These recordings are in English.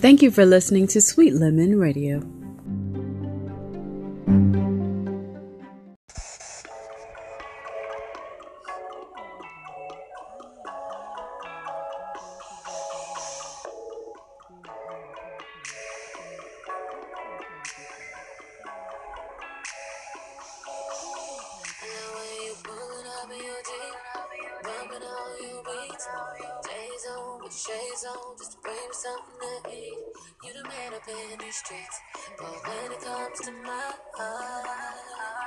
Thank you for listening to Sweet Lemon Radio. streets. But when it comes to my heart.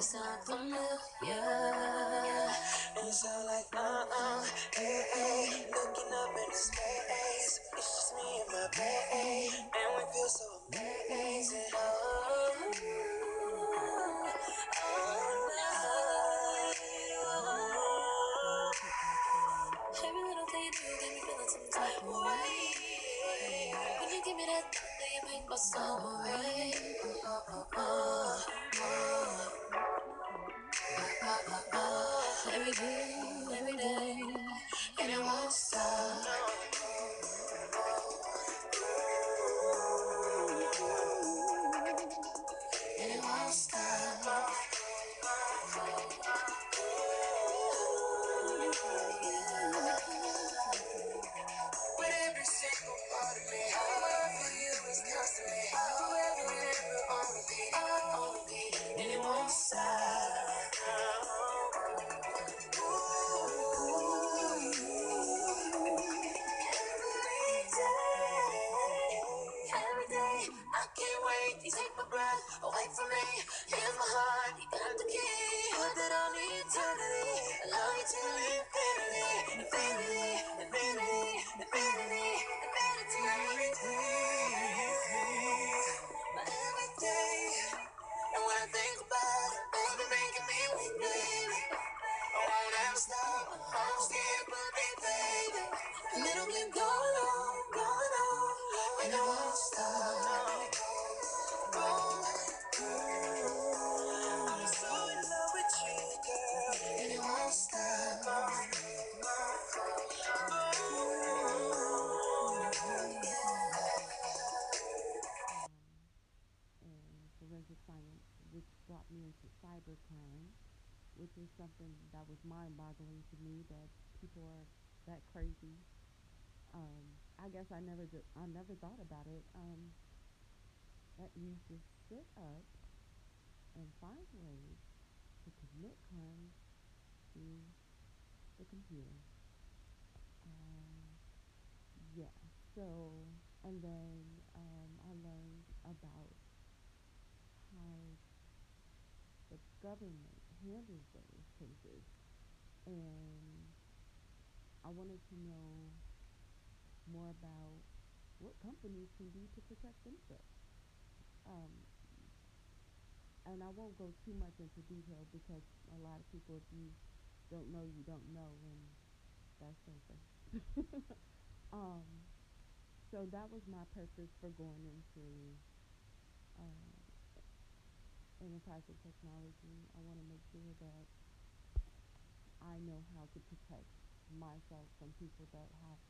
songs are for. Cybercrime, which is something that was mind-boggling to me that people are that crazy. Um, I guess I never did, I never thought about it. Um, that you just sit up and find ways to commit crimes through the computer. Um, yeah. So, and then um, I learned about how the government handles those cases. And I wanted to know more about what companies can do to protect themselves. Um, and I won't go too much into detail because a lot of people, if you don't know, you don't know, and that's okay. um, so that was my purpose for going into uh, enterprise of technology. I want to make sure that I know how to protect myself from people that have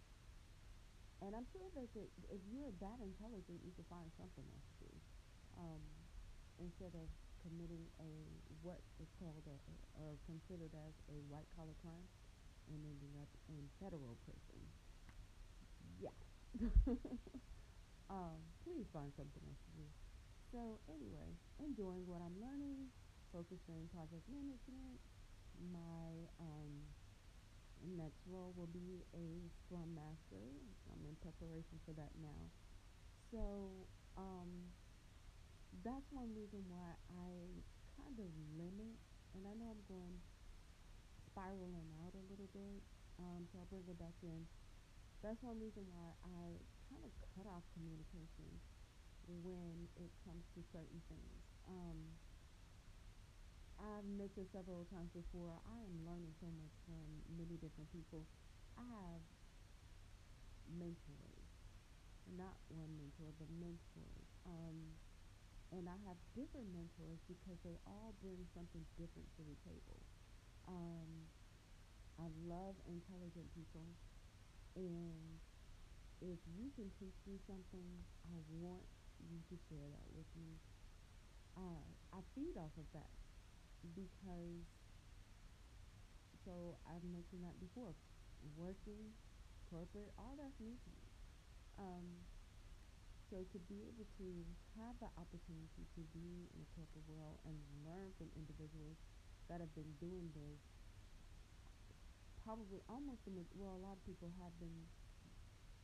and I'm sure that the, if you're that intelligent, you could find something else to do um, instead of committing a what is called a, or considered as a white collar crime and ending up in federal prison. Yeah. um, please find something else to do. So anyway, enjoying what I'm learning, focusing on project management. My um, next role will be a Scrum Master. I'm in preparation for that now. So um, that's one reason why I kind of limit, and I know I'm going spiraling out a little bit, um, so I'll bring it back in. That's one reason why I kind of cut off communication when it comes to certain things. Um, I've mentioned several times before, I am learning so much from many different people. I have mentors, not one mentor, but mentors. Um, and I have different mentors because they all bring something different to the table. Um, I love intelligent people, and if you can teach me something, I want you to share that with me. Uh, I feed off of that because, so I've mentioned that before, working, corporate, all that's new to me. Um, so to be able to have the opportunity to be in the corporate world and learn from individuals that have been doing this probably almost the well a lot of people have been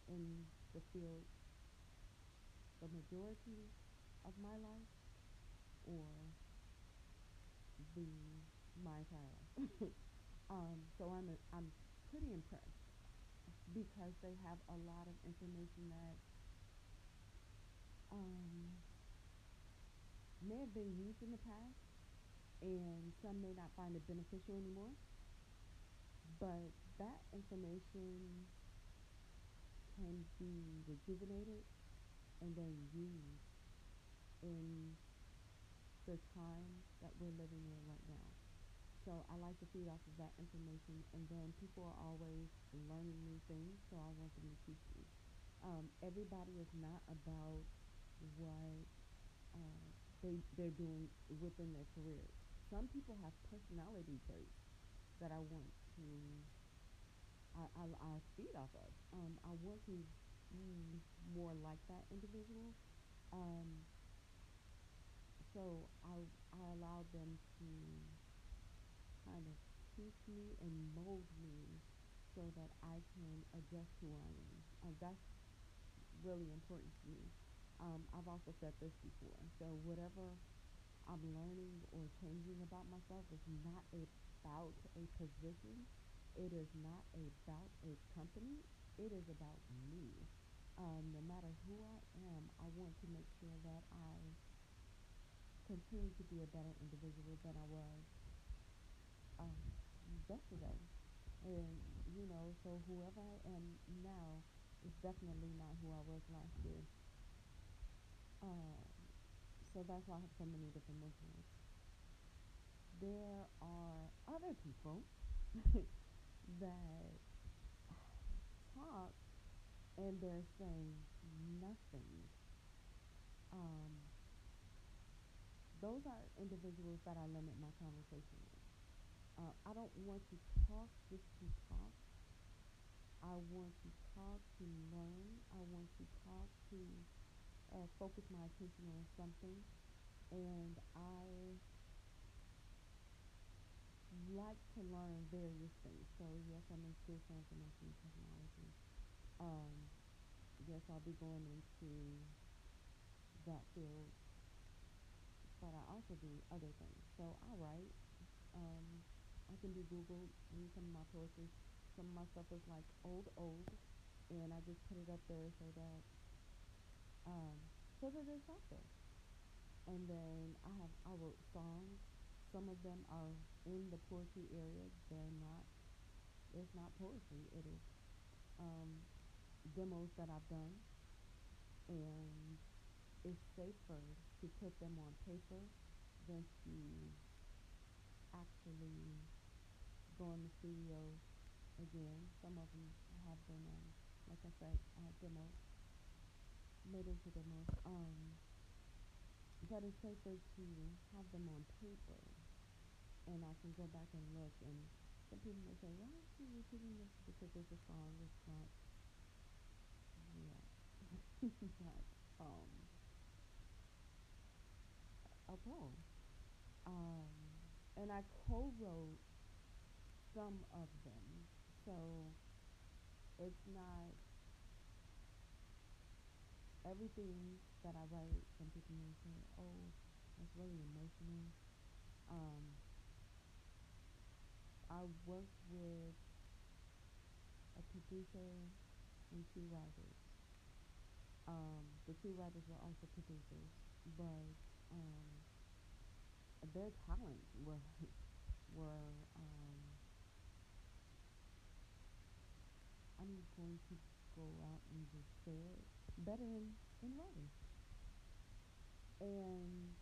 in the field the majority of my life or the my entire life. um, so I'm a, I'm pretty impressed because they have a lot of information that um, may have been used in the past, and some may not find it beneficial anymore. But that information can be rejuvenated and then used in the time that we're living in right now. So I like to feed off of that information, and then people are always learning new things, so I want them to teach me. Um, everybody is not about what uh, they they're doing within their career. Some people have personality traits that I want to I, I, I feed off of. Um, I want to be more like that individual. Um, so I I allowed them to kind of teach me and mold me so that I can adjust who I am. Uh, that's really important to me. Um, I've also said this before. So whatever I'm learning or changing about myself is not about a position. It is not about a company. It is about me. Um, no matter who I am, I want to make sure that I continue to be a better individual than I was um, yesterday. And, you know, so whoever I am now is definitely not who I was last year. Uh, so that's why I have so many different mentors. There are other people that and they're saying nothing. Um, those are individuals that I limit my conversation with. Uh, I don't want to talk just to talk. I want to talk to learn. I want to talk to uh, focus my attention on something. And I like to learn various things. So yes, I'm in school for information technology. Um, yes, I'll be going into that field, but I also do other things. So I write. Um, I can do Google, read some of my poetry. Some of my stuff is like old, old, and I just put it up there so that um, so that it's out there. And then I have I wrote songs. Some of them are in the poetry area. They're not. It's not poetry. It is um, demos that I've done, and it's safer to put them on paper than to actually go in the studio again. Some of them have been, um, like I said, uh, demos, made into demos. Um, but it's safer to have them on paper, and I can go back and look. And some people may say, "Why aren't you repeating this?" Because it's a song. It's not, yeah, um a poem. Um, and I co-wrote some of them, so it's not everything that I write. Some people may say, "Oh, that's really emotional." Um, I work with a producer and two writers. Um, the two writers were also producers, but um, their talents were were um, I'm going to go out and just say it better in, in writing. And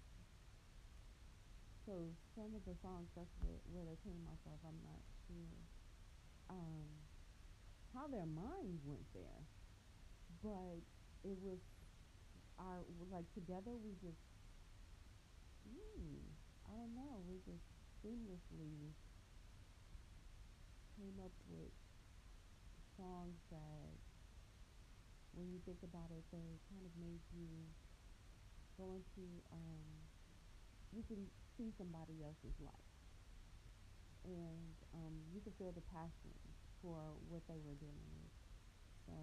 so some of the songs that's where, where they came off of. I'm not sure um, how their minds went there, but it was our like together we just mm, I don't know we just seamlessly came up with songs that when you think about it they kind of made you go into um, you can see somebody else's life. And um, you can feel the passion for what they were dealing with. So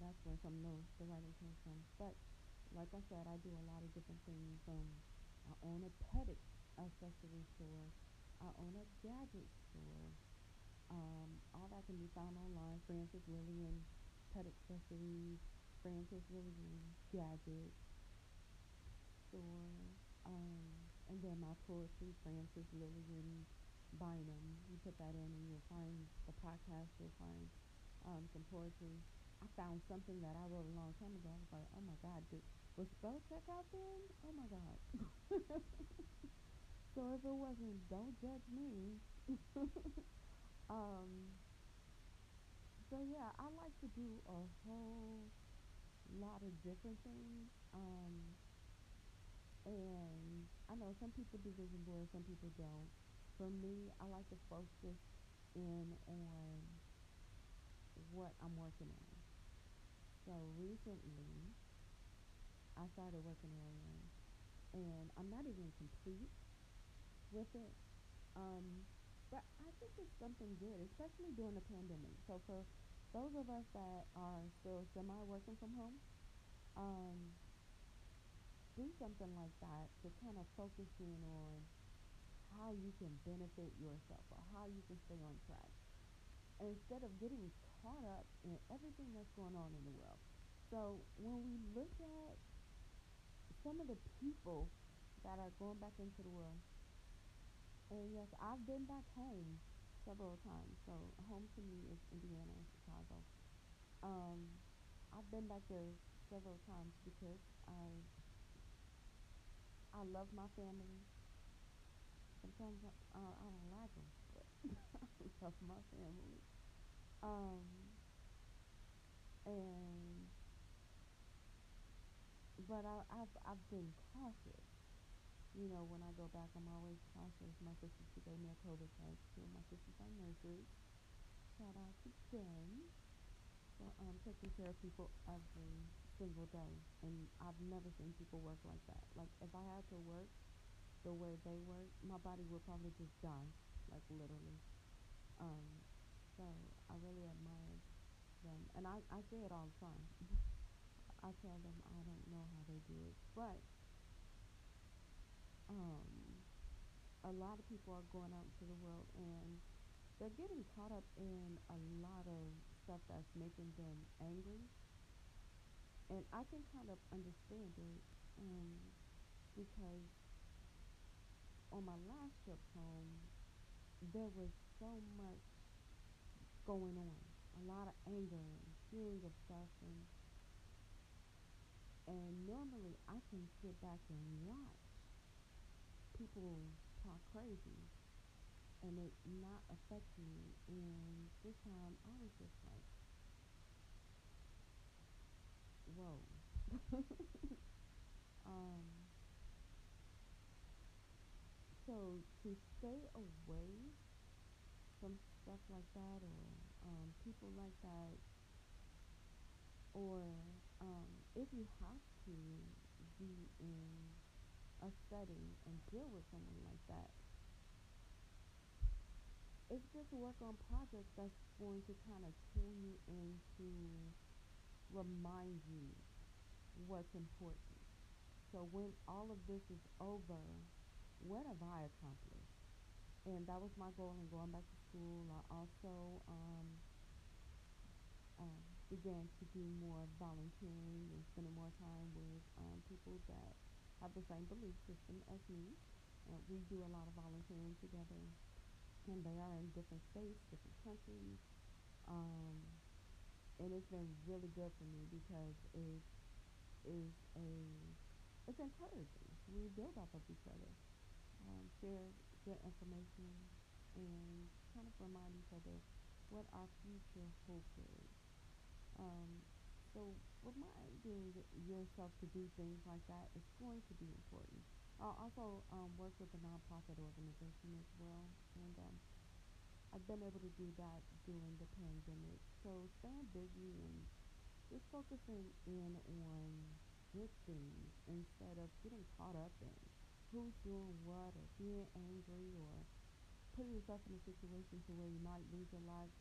that's where some of the, writing came from but like I said, I do a lot of different things. Um, I own a pet accessory store. I own a gadget store. Um, all that can be found online. Frances Lillian Pet Accessories, Frances Lillian Gadget Store. Um, and then my poetry, Frances Lillian Bynum. You put that in and you'll find the podcast. You'll find um, some poetry. I found something that I wrote a long time ago. I was like, oh my God, did, was spell check out then? Oh my God. so if it wasn't, don't judge me. um, so yeah, I like to do a whole lot of different things. Um, and I know some people do vision boards, some people don't. For me, I like to focus in on what I'm working on. So recently, I started working on one, and I'm not even complete with it. Um, but I think it's something good, especially during the pandemic. So for those of us that are still semi working from home, um, do something like that to kind of focus in on how you can benefit yourself or how you can stay on track instead of getting caught up in everything that's going on in the world. So when we look at some of the people that are going back into the world, and yes, I've been back home several times. So home to me is Indiana Chicago. Um, I've been back there several times because I I love my family. Sometimes I, uh, I don't like them, but I love my family. Um, and but I, I've I've been cautious. You know, when I go back, I'm always cautious. My sister, she gave me a COVID of my sisters are nurses. Shout out to them for um, taking care of people every single day. And I've never seen people work like that. Like, if I had to work the way they work, my body would probably just die, like literally. Um, so I really admire them. And I, I say it all the time. I tell them I don't know how they do it. But um, a lot of people are going out into the world and they're getting caught up in a lot of stuff that's making them angry. And I can kind of understand it um, because on my last trip home, there was so much going on, a lot of anger and feelings of stuff, and and normally I can sit back and watch people talk crazy, and it not affect me. And this time I was just like, whoa. um, so to stay away from stuff like that or um, people like that, or um, if you have to be in a setting and deal with someone like that, it's just work on projects that's going to kind of tune you in to remind you what's important. So when all of this is over, what have I accomplished? And that was my goal in going back to school. I also um, uh, began to do more volunteering and spending more time with um, people that have the same belief system as me. Uh, we do a lot of volunteering together and they are in different states, different countries. Um, and it's been really good for me because it is a it's encouraging. We build off of each other, um, share good information, and kind of remind each other what our future hope is. Um, so reminding yourself to do things like that is going to be important. I also um, work with a nonprofit organization as well, and um, I've been able to do that during the pandemic. So staying busy and just focusing in on good things instead of getting caught up in who's doing what or being angry or putting yourself in a situation to where you might lose your life.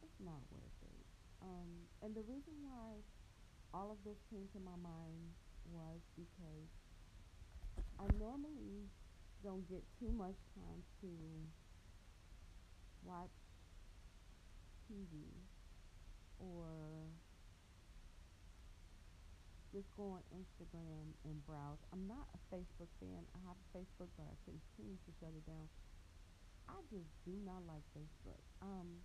It's not worth it. Um, and the reason why all of this came to my mind was because I normally don't get too much time to watch TV or just go on Instagram and browse. I'm not a Facebook fan. I have a Facebook, but I continue to shut it down. I just do not like Facebook. Um,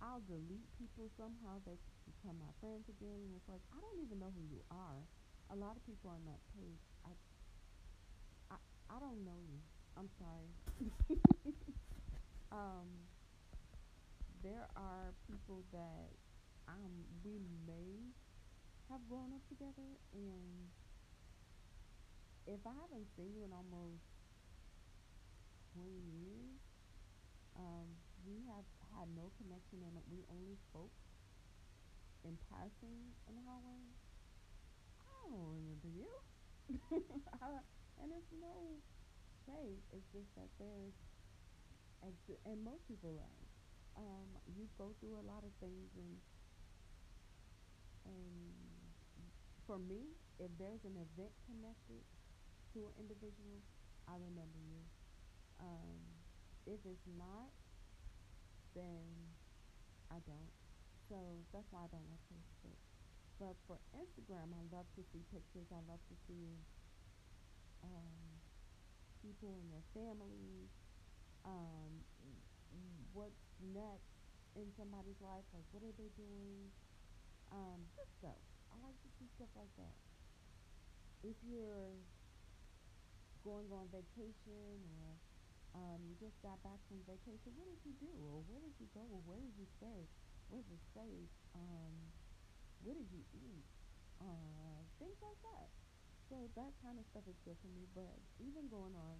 I'll delete people somehow. They become my friends again, and it's like I don't even know who you are. A lot of people on that page, I I, I don't know you. I'm sorry. um, there are people that um we may have grown up together, and if I haven't seen you in almost 20 years, um, we have had no connection, and we only spoke in passing in the hallway. I don't remember you. and it's no shade. It's just that there's, and most people are. Um, you go through a lot of things, and and for me, if there's an event connected to an individual, I remember you. Um, if it's not, then I don't. So that's why I don't like Facebook. But for Instagram, I love to see pictures. I love to see um, people and their families, um, what's next in somebody's life, like what are they doing, um, just stuff. I like to see stuff like that. If you're going on vacation or um, you just got back from vacation, what did you do? Or where did you go? Or where did you stay? Was it safe? Um, what did you eat? Uh, things like that. So that kind of stuff is good for me. But even going on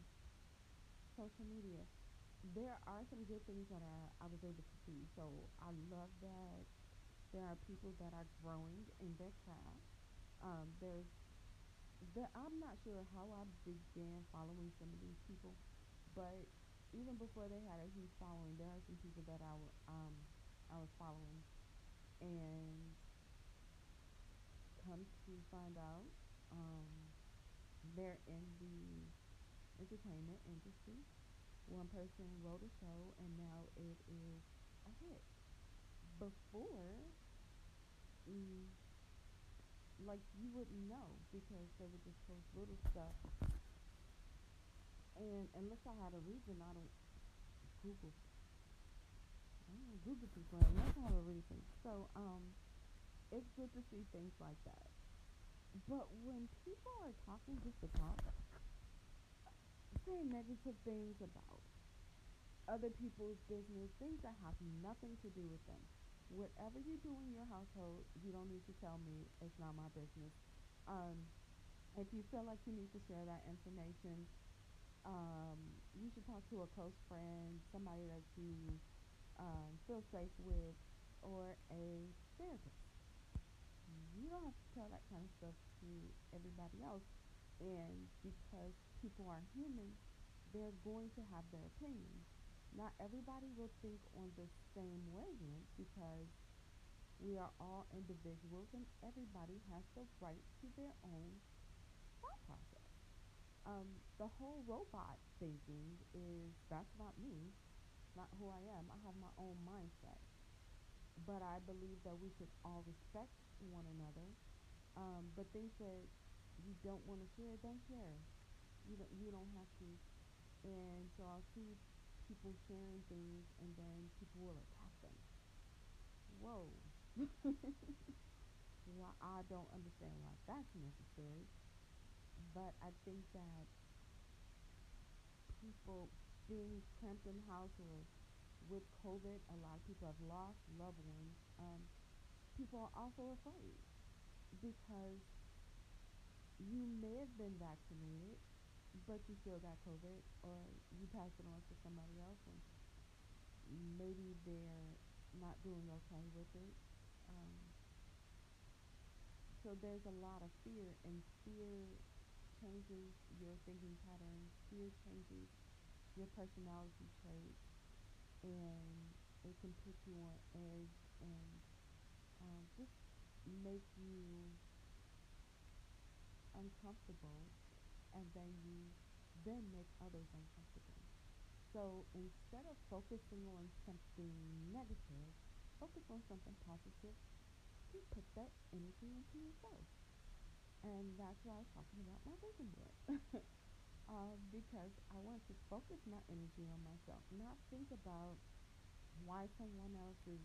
social media, there are some good things that I, I was able to see. So I love that there are people that are growing in their craft. Um, there's there, I'm not sure how I began following some of these people, but even before they had a huge following, there are some people that I um I was following, and come to find out, um, they're in the entertainment industry. One person wrote a show, and now it is a hit. Before, mm, like you wouldn't know because they would just post little stuff, and unless I had a reason, I don't Google. I don't Google people unless I have a reason. So, um, it's good to see things like that. But when people are talking just to talk, saying negative things about other people's business, things that have nothing to do with them. Whatever you do in your household, you don't need to tell me. It's not my business. Um, if you feel like you need to share that information, um, you should talk to a close friend, somebody that you um, feel safe with, or a therapist. You don't have to tell that kind of stuff to everybody else. And because people are human, they're going to have their opinions. Not everybody will think on the same wavelength because we are all individuals and everybody has the right to their own thought process. Um, the whole robot thinking is that's not me, not who I am. I have my own mindset. But I believe that we should all respect one another. Um, but things that you don't want to share, don't share. You don't you don't have to. And so I'll see people sharing things and then people will attack them. Whoa. why I don't understand why that's necessary. But I think that people being cramped in the house or with COVID, a lot of people have lost loved ones. Um, people are also afraid because you may have been vaccinated, but you still got COVID, or you passed it on to somebody else, and maybe they're not doing okay with it. Um, so there's a lot of fear, and fear changes your thinking patterns. Fear changes your personality traits, and it can put you on edge and um, just make you uncomfortable, and then you then make others uncomfortable. So instead of focusing on something negative, focus on something positive and put that energy into yourself. And that's why I was talking about my vision board. uh, because I want to focus my energy on myself, not think about why someone else is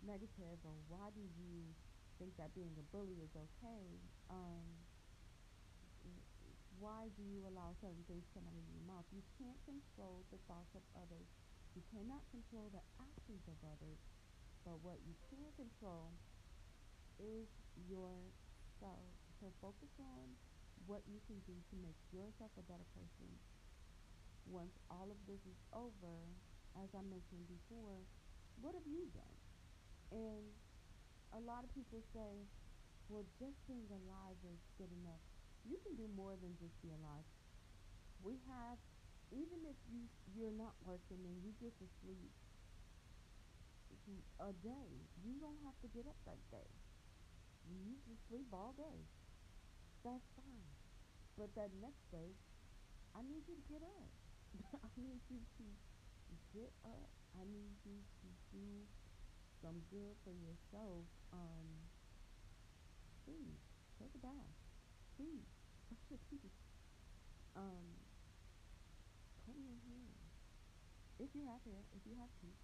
negative or why do you think that being a bully is okay. Um, why do you allow certain things to come out of your mouth? You can't control the thoughts of others. You cannot control the actions of others. But what you can control is yourself. So focus on what you can do to make yourself a better person. Once all of this is over, as I mentioned before, what have you done? And a lot of people say, well, just being alive is good enough. You can do more than just be alive. We have, even if you you're not working and you just asleep a day, you don't have to get up that day. You just sleep all day. That's fine. But that next day, I need you to get up. I need you to get up. I need you to do some good for yourself. Um, please take a bath. Please brush your teeth. Um, comb your hair. If you have hair, if you have teeth,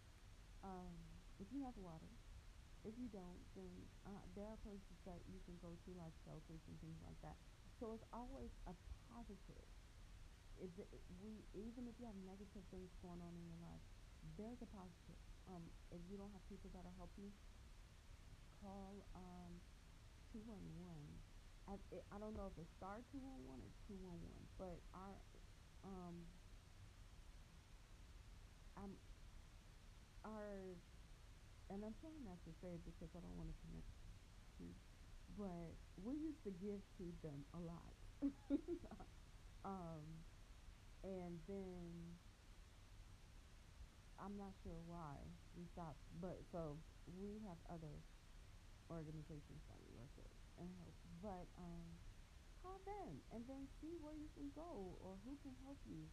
um, if you have water, if you don't, then uh, there are places that you can go to, like shelters and things like that. So it's always a positive. If it, we, even if you have negative things going on in your life, there's a positive. Um, if you don't have people that'll help you, call um, 211. I, it, I don't know if it's star 211 or 211, but our um, um, our and I'm trying not to say it because I don't want to connect to, but we used to give to them a lot. um, and then I'm not sure why we stopped, but so we have other organizations that we work with and help. But um, call them and then see where you can go or who can help you.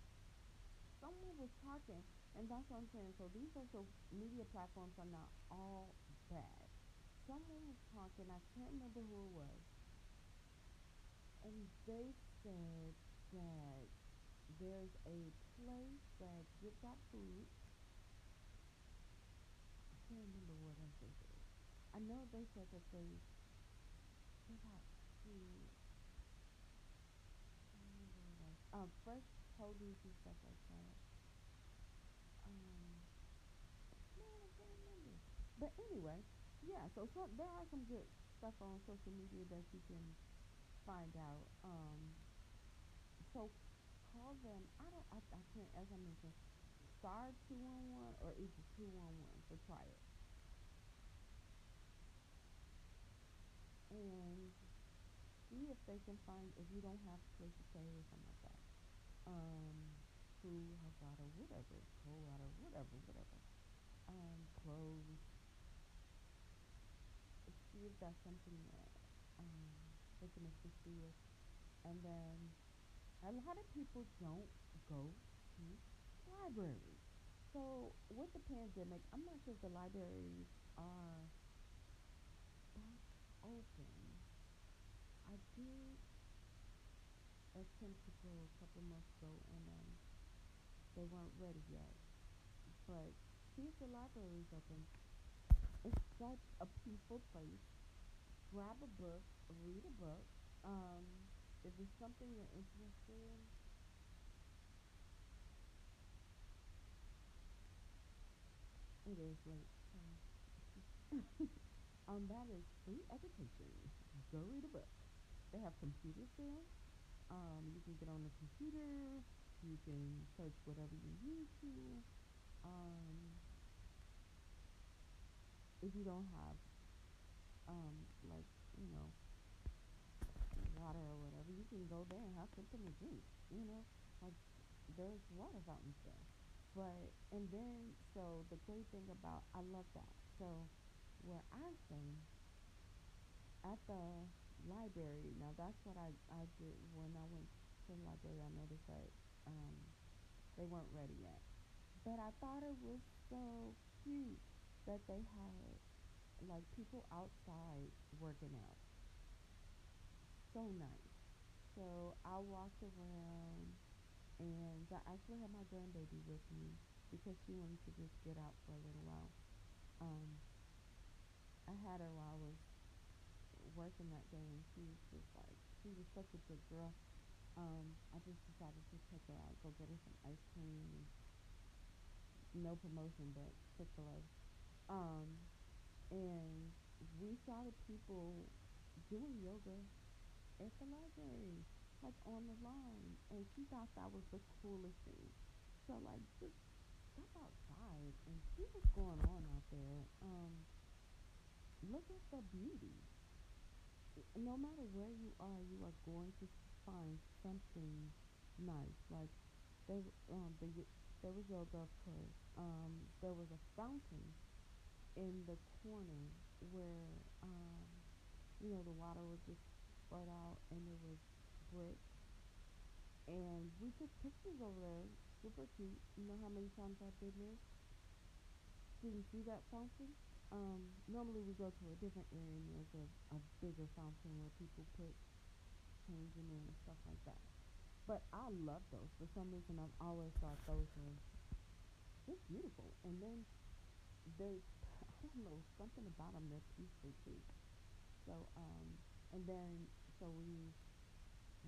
Someone was talking, and that's what I'm saying. So these social media platforms are not all bad. Someone was talking, I can't remember who it was, and they said that there's a place that gives out food. I can't remember what else they said. I know they said that they give out food. Um, fresh produce and stuff like that. Um, man, I can't remember. But anyway, yeah. So, so there are some good stuff on social media that you can find out. Um, so call them. I don't. I, I can't. As I mentioned, star two one one or either two one one. So try it. And see if they can find if you don't have a place to stay or something like that. Um, food, hot water, whatever, cold water, whatever, whatever. Um, clothes. See if that's something that um, they can assist you with. And then a lot of people don't go to libraries. So with the pandemic, I'm not sure if the libraries are back open. I did attempt to go a couple months ago and um, they weren't ready yet. But see if the library is open. It's such a peaceful place. Grab a book, read a book. Um, if it's something you're interested in, it is late. Um, that is free education. Go read a book. They have computers there. Um, you can get on the computer. You can search whatever you need to. Um, if you don't have, um, like you know, water or whatever, you can go there and have something to drink. You know, like there's water fountains there. But and then so the great thing about I love that. So where I stay at the library, now that's what I I did when I went to the library. I noticed that um, they weren't ready yet, but I thought it was so cute that they had like people outside working out. So nice. So I walked around and I actually had my grandbaby with me because she wanted to just get out for a little while. Um, I had her while I was working that day, and she was just like, she was such a good girl. Um, I just decided to take her out, go get her some ice cream. No promotion, but Chick Fil A. Um, and we saw the people doing yoga at the library, like on the lawn, and she thought that was the coolest thing. So like, just step outside and see what's going on out there. Um, look at the beauty. No matter where you are, you are going to find something nice. Like there, um, the, there was yoga, of course. Um, there was a fountain in the corner where, um, you know, the water was just spread out and there was bricks. And we took pictures over there. Super cute. You know how many times I've been there? Didn't see that fountain? Um, normally we go to a different area and there's a, a bigger fountain where people put change in and stuff like that. But I love those. For some reason, I've always thought those were just beautiful. And then they, I don't know, something about them, they're peaceful too. So, um, and then, so we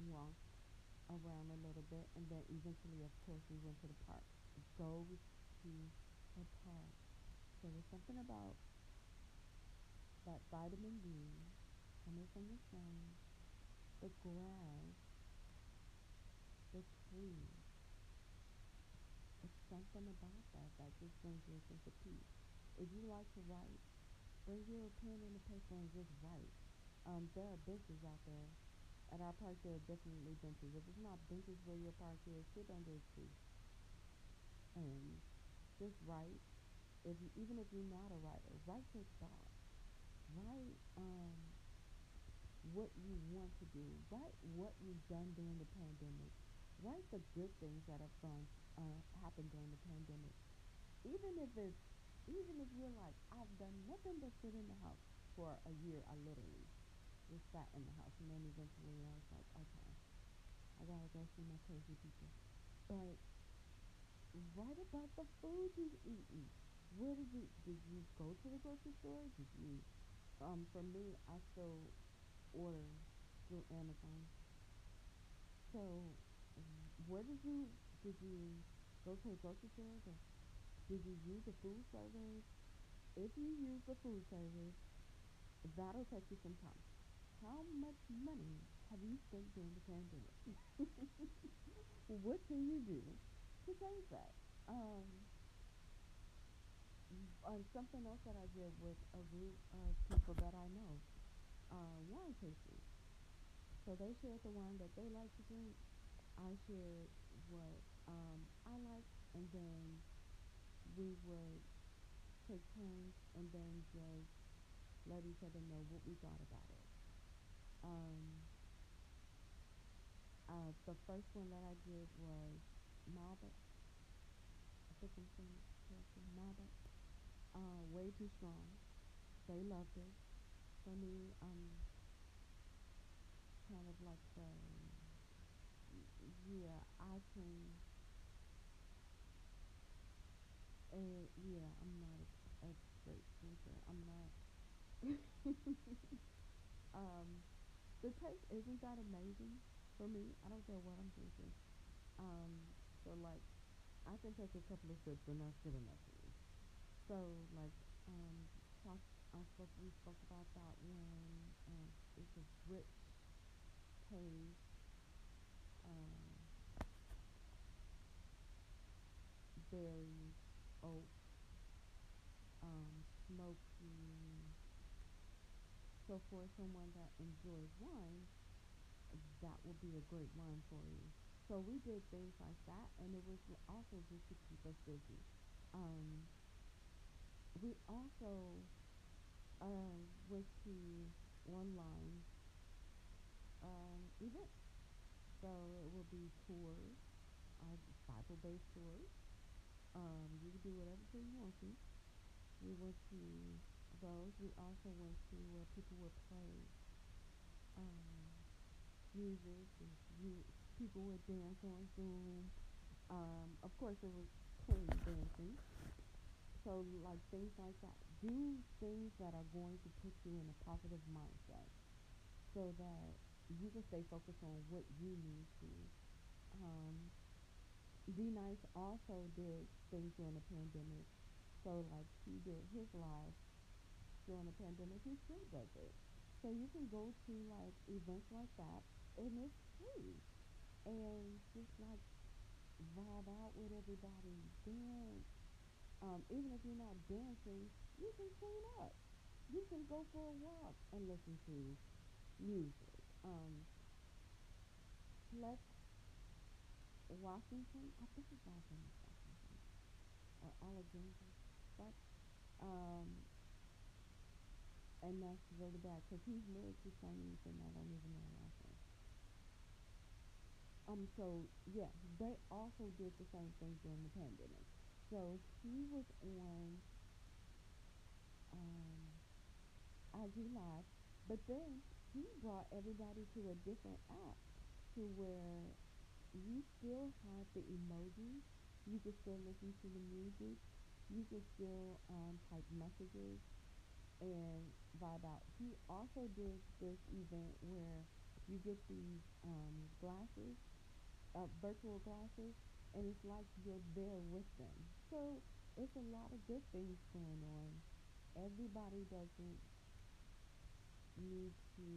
walked around a little bit, and then eventually, of course, we went to the park. Go to the park. So there's something about that vitamin D coming from the sun, the grass, the trees. It's something about that that just brings you a sense of peace. If you like to write, bring your pen and a paper and just write. Um, there are benches out there. At our park, there are definitely benches. If it's not benches where your park is, sit under a tree and just write. If you, even if you're not a writer, write your thoughts. Write um, what you want to do. Write what you've done during the pandemic. Write the good things that have gone uh, happened during the pandemic. Even if it's even if you're like, I've done nothing but sit in the house for a year, I literally just sat in the house, and then eventually I was like, okay, I gotta go see my crazy people. But write about the food you've eaten. Where did you did you go to the grocery store? Did you? Um, for me, I still order through Amazon. So, where did you did you go to the grocery store to Did you use a food service? If you use the food service, that'll take you some time. How much money have you spent during the pandemic? what can you do to change that? Um, uh, something else that I did with a group of people that I know, uh, wine tasting. So they shared the wine that they like to drink. I shared what um, I like, and then we would take turns and then just let each other know what we thought about it. Um, uh, the first one that I did was Malbec. I think I'm saying it correctly. Malbec. Uh, way too strong. They loved it. For me, I'm kind of like the yeah. I can. Uh, yeah, I'm not a, a great drinker. I'm not. um, the taste isn't that amazing for me. I don't care what I'm drinking. Um, so like, I can take a couple of sips and that's good enough for me. So like, um, talk, I spoke, we spoke about that one. Um, it's a rich taste. Um, berries, oak, um, smoky. So for someone that enjoys wine, that will be a great wine for you. So we did things like that, and it was also just to keep us busy. Um, we also uh, went to online um, events. So it will be tours, uh, Bible-based tours. Um, you can do whatever tour you want to. We went to those. We also went to where people would play um, music and you people would dance on Zoom. Um, of course, it was clean dancing. So like things like that. Do things that are going to put you in a positive mindset, so that you can stay focused on what you need to. Um, D Nice also did things during the pandemic. So like he did his live during the pandemic. He still does it. So you can go to like events like that and it's free. And just like vibe out with everybody, dance. Um, even if you're not dancing, you can clean up. You can go for a walk and listen to music. Um, Flex Washington, I think his last name Washington or Alexander Flex. Um, and that's really bad because he's married to Shanice and I don't even know her last name. Um, so yeah, they also did the same thing during the pandemic. So he was on um, IG Live, but then he brought everybody to a different app to where you still have the emojis, you can still listen to the music, you can still um, type messages and vibe out. He also did this event where you get these um, glasses, uh, virtual glasses, and it's like you're there with them. So it's a lot of good things going on. Everybody doesn't need to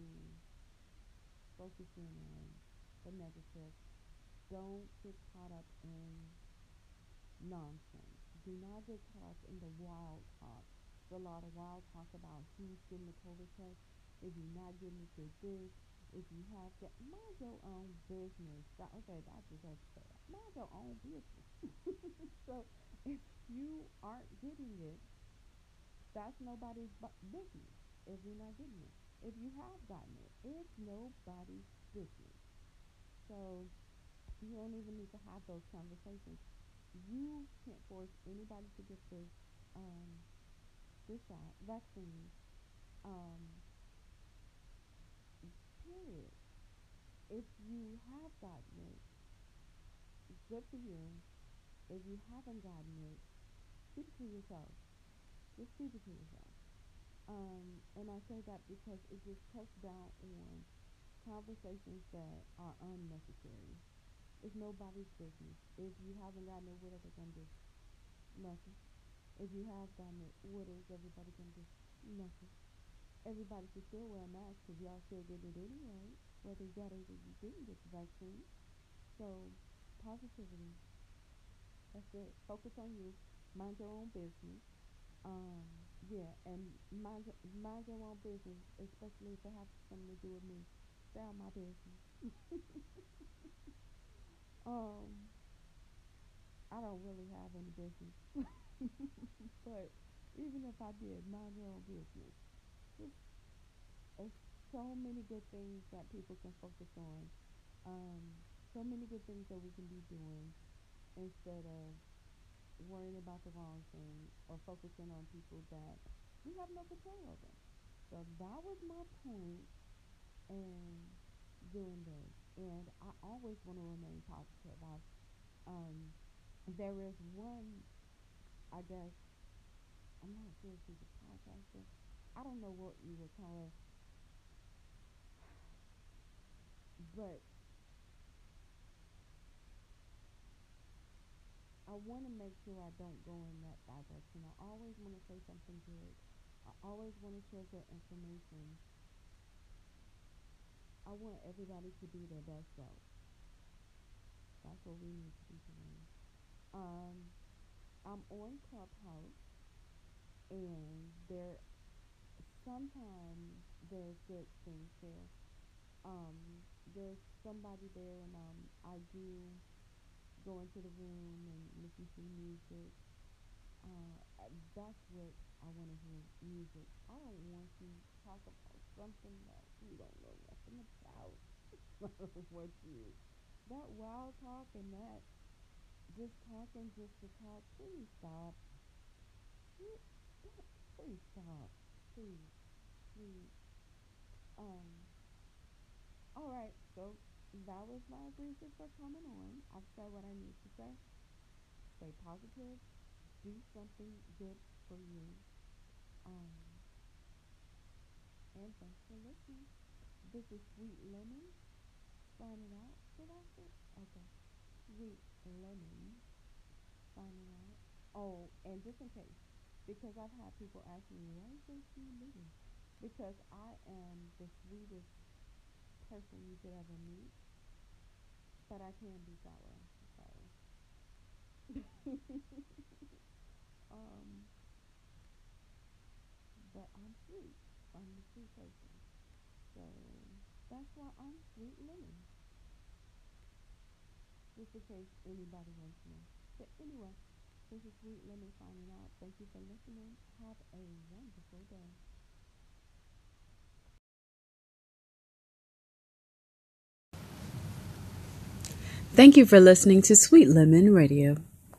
focus in on the negative. Don't get caught up in nonsense. Do not get caught up in the wild talk There's a lot of wild talk about who's getting the COVID test. If you're not getting it, you're this. If you have to, mind your own business. That, okay, that's just have to say that. Mind your own business. so if you aren't getting it, that's nobody's business if you're not getting it. If you have gotten it, it's nobody's business. So you don't even need to have those conversations. You can't force anybody to get this um, this shot, vaccine, um, period. If you have gotten it, good for you. If you haven't gotten it, it to yourself. Just it to yourself. Um, and I say that because it just cuts down on conversations that are unnecessary. It's nobody's business. If you haven't it, what are they to do? Nothing. If you have it, what is everybody gonna do? Nothing. Everybody should still wear a mask because y'all still get it anyway, whether you got it or you didn't get the vaccine. So, positivity. That's it. Focus on you. Mind your own business. Um, yeah, and mind mind your own business, especially if it has something to do with me. Stay my business. um, I don't really have any business, but even if I did, mind your own business. There's so many good things that people can focus on. Um, so many good things that we can be doing instead of worrying about the wrong thing or focusing on people that we have no control over. So that was my point in doing this. And I always want to remain positive. I, um, there is one, I guess, I'm not sure if she's a podcaster. I don't know what you would call her. But I want to make sure I don't go in that direction. I always want to say something good. I always want to share good information. I want everybody to be their best self. That's what we need to be doing. Um, I'm on Clubhouse, and there sometimes there's good things there. Um, there's somebody there, and um, I do go into the room and listen to music. Uh, that's what I want to hear, music. I don't want to talk about something that you don't know about. I don't you. That wild talk and that just talking just to talk, please stop. Please stop. Please. Please. Um, all right, so that was my reason for coming on. I've said what I need to say. Stay positive. Do something good for you. Um, and thanks for listening. This is Sweet Lemon signing out. Did I say? Okay. Sweet Lemon signing out. Oh, and just in case, because I've had people ask me, why is there Sweet Lemon? Because I am the sweetest person you could ever meet, but I can be sour. So, um, but I'm sweet. I'm a sweet person. So that's why I'm Sweet Lemon. Just in case anybody wants to know. But anyway, this is Sweet Lemon signing out. Thank you for listening. Have a wonderful day. Thank you for listening to Sweet Lemon Radio.